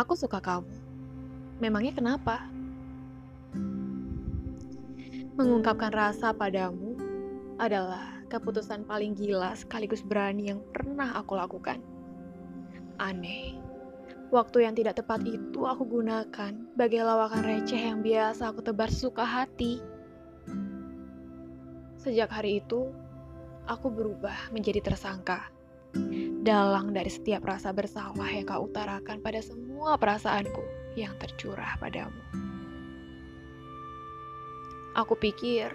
Aku suka kamu. Memangnya kenapa? Mengungkapkan rasa padamu adalah keputusan paling gila sekaligus berani yang pernah aku lakukan. Aneh, waktu yang tidak tepat itu aku gunakan bagai lawakan receh yang biasa aku tebar suka hati. Sejak hari itu, aku berubah menjadi tersangka dalang dari setiap rasa bersalah yang kau utarakan pada semua perasaanku yang tercurah padamu. Aku pikir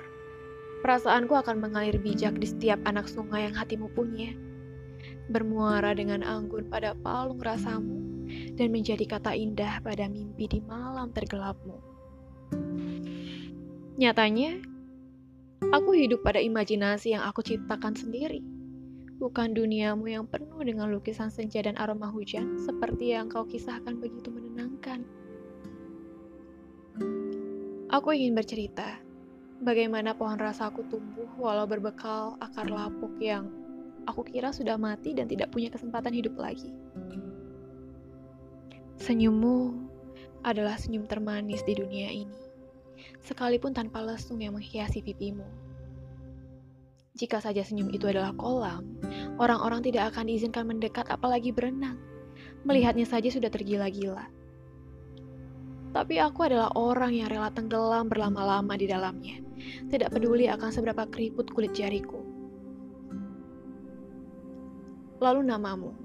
perasaanku akan mengalir bijak di setiap anak sungai yang hatimu punya, bermuara dengan anggun pada palung rasamu, dan menjadi kata indah pada mimpi di malam tergelapmu. Nyatanya, aku hidup pada imajinasi yang aku ciptakan sendiri bukan duniamu yang penuh dengan lukisan senja dan aroma hujan seperti yang kau kisahkan begitu menenangkan. Aku ingin bercerita bagaimana pohon rasaku tumbuh walau berbekal akar lapuk yang aku kira sudah mati dan tidak punya kesempatan hidup lagi. Senyummu adalah senyum termanis di dunia ini, sekalipun tanpa lesung yang menghiasi pipimu. Jika saja senyum itu adalah kolam, orang-orang tidak akan diizinkan mendekat apalagi berenang. Melihatnya saja sudah tergila-gila. Tapi aku adalah orang yang rela tenggelam berlama-lama di dalamnya. Tidak peduli akan seberapa keriput kulit jariku. Lalu namamu.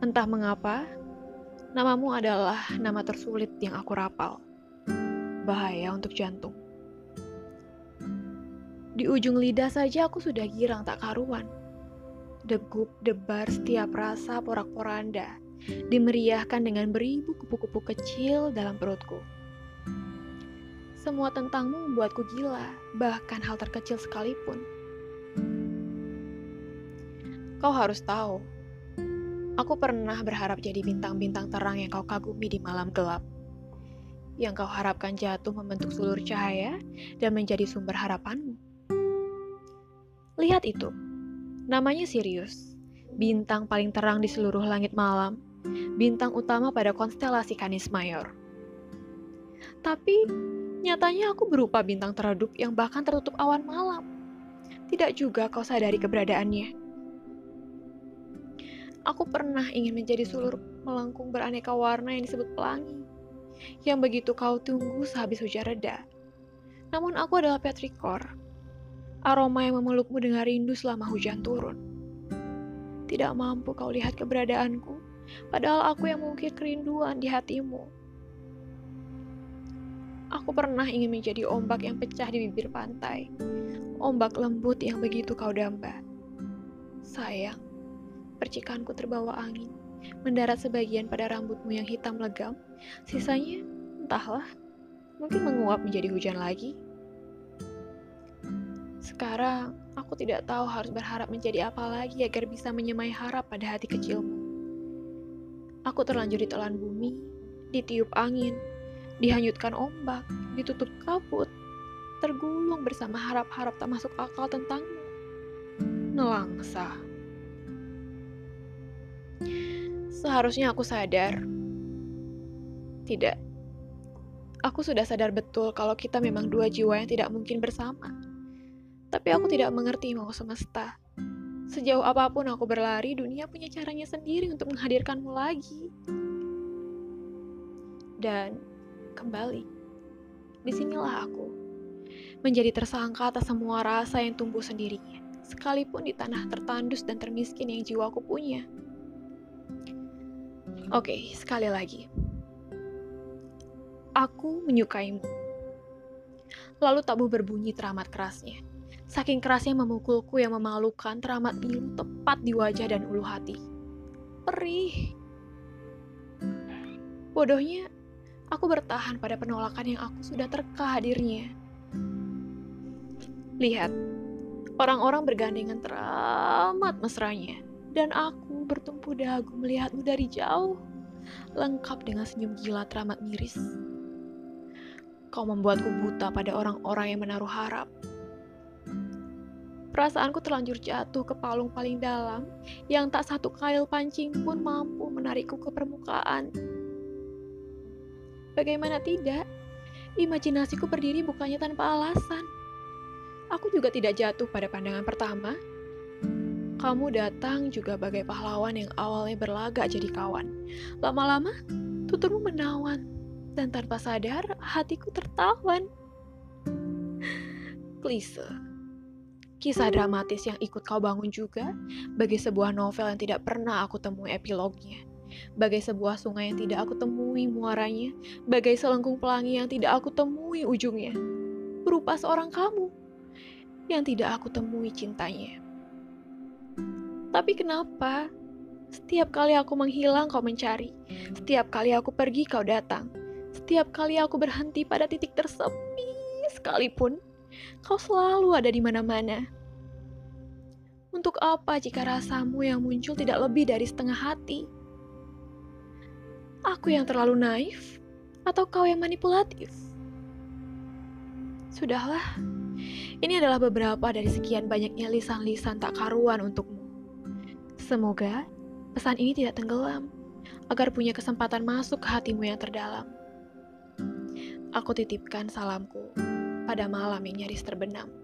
Entah mengapa, namamu adalah nama tersulit yang aku rapal. Bahaya untuk jantung. Di ujung lidah saja aku sudah girang tak karuan. Degup debar setiap rasa porak-poranda, dimeriahkan dengan beribu kupu-kupu kecil dalam perutku. Semua tentangmu membuatku gila, bahkan hal terkecil sekalipun. Kau harus tahu, aku pernah berharap jadi bintang-bintang terang yang kau kagumi di malam gelap. Yang kau harapkan jatuh membentuk seluruh cahaya dan menjadi sumber harapanmu. Lihat itu, namanya Sirius, bintang paling terang di seluruh langit malam, bintang utama pada konstelasi Canis Major. Tapi, nyatanya aku berupa bintang teredup yang bahkan tertutup awan malam. Tidak juga kau sadari keberadaannya. Aku pernah ingin menjadi sulur melengkung beraneka warna yang disebut pelangi, yang begitu kau tunggu sehabis hujan reda. Namun aku adalah petrikor, aroma yang memelukmu dengan rindu selama hujan turun. Tidak mampu kau lihat keberadaanku, padahal aku yang mungkin kerinduan di hatimu. Aku pernah ingin menjadi ombak yang pecah di bibir pantai, ombak lembut yang begitu kau damba. Sayang, percikanku terbawa angin, mendarat sebagian pada rambutmu yang hitam legam, sisanya entahlah, mungkin menguap menjadi hujan lagi. Sekarang, aku tidak tahu harus berharap menjadi apa lagi agar bisa menyemai harap pada hati kecilmu. Aku terlanjur ditelan bumi, ditiup angin, dihanyutkan ombak, ditutup kabut, tergulung bersama harap-harap tak masuk akal tentangmu. Nelangsa. Seharusnya aku sadar. Tidak. Aku sudah sadar betul kalau kita memang dua jiwa yang tidak mungkin bersama tapi aku tidak mengerti mau semesta. Sejauh apa pun aku berlari, dunia punya caranya sendiri untuk menghadirkanmu lagi. Dan kembali, di sinilah aku menjadi tersangka atas semua rasa yang tumbuh sendirinya, sekalipun di tanah tertandus dan termiskin yang jiwaku punya. Oke, okay, sekali lagi. Aku menyukaimu. Lalu tabuh berbunyi teramat kerasnya. Saking kerasnya memukulku yang memalukan teramat pilu tepat di wajah dan ulu hati. Perih. Bodohnya, aku bertahan pada penolakan yang aku sudah terka hadirnya. Lihat, orang-orang bergandengan teramat mesranya, dan aku bertumpu dagu melihatmu dari jauh, lengkap dengan senyum gila teramat miris. Kau membuatku buta pada orang-orang yang menaruh harap Perasaanku terlanjur jatuh ke palung paling dalam, yang tak satu kail pancing pun mampu menarikku ke permukaan. Bagaimana tidak? Imajinasiku berdiri bukannya tanpa alasan. Aku juga tidak jatuh pada pandangan pertama. Kamu datang juga bagai pahlawan yang awalnya berlagak jadi kawan. Lama-lama, tuturmu menawan. Dan tanpa sadar, hatiku tertawan. Klise. Kisah dramatis yang ikut kau bangun juga, bagi sebuah novel yang tidak pernah aku temui epilognya bagai sebuah sungai yang tidak aku temui muaranya, bagai selengkung pelangi yang tidak aku temui ujungnya, berupa seorang kamu yang tidak aku temui cintanya. Tapi kenapa setiap kali aku menghilang kau mencari, setiap kali aku pergi kau datang, setiap kali aku berhenti pada titik tersepi sekalipun, kau selalu ada di mana-mana. Untuk apa jika rasamu yang muncul tidak lebih dari setengah hati? Aku yang terlalu naif atau kau yang manipulatif? Sudahlah, ini adalah beberapa dari sekian banyaknya lisan-lisan tak karuan untukmu. Semoga pesan ini tidak tenggelam, agar punya kesempatan masuk ke hatimu yang terdalam. Aku titipkan salamku pada malam yang nyaris terbenam.